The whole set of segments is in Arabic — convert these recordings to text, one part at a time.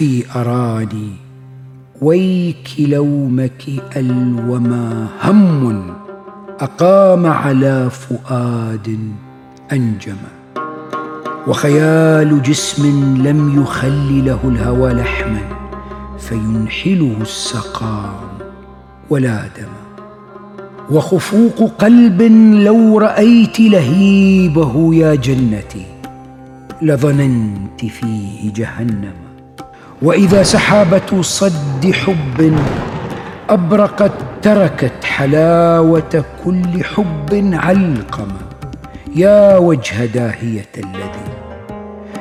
يخفي أراني ويك لومك ألوما هم أقام على فؤاد أنجم. وخيال جسم لم يخل له الهوى لحما فينحله السقام ولا دم. وخفوق قلب لو رأيت لهيبه يا جنتي لظننت فيه جهنم. وإذا سحابة صد حب أبرقت تركت حلاوة كل حب علقمه يا وجه داهية الذي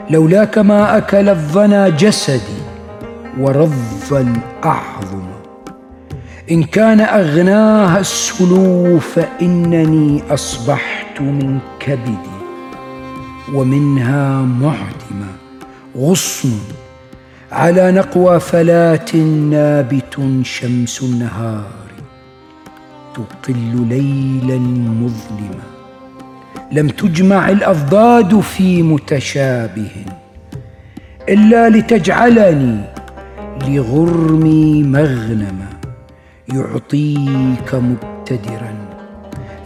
لولاك ما أكل الظنا جسدي ورض الأعظم إن كان أغناها السلو فانني أصبحت من كبدي ومنها معدمة غصن على نقوى فلاة نابت شمس النهار تطل ليلا مظلما. لم تجمع الأضداد في متشابه إلا لتجعلني لغرمي مغنما يعطيك مبتدرا.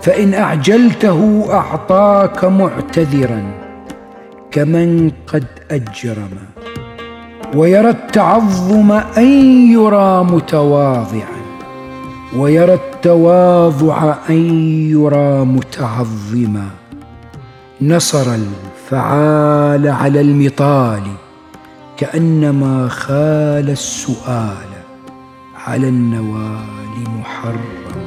فإن أعجلته أعطاك معتذرا كمن قد أجرم. ويرى التعظم أن يرى متواضعا. ويرى التواضع أن يرى متعظما نصر الفعال على المطال كأنما خال السؤال على النوال محرم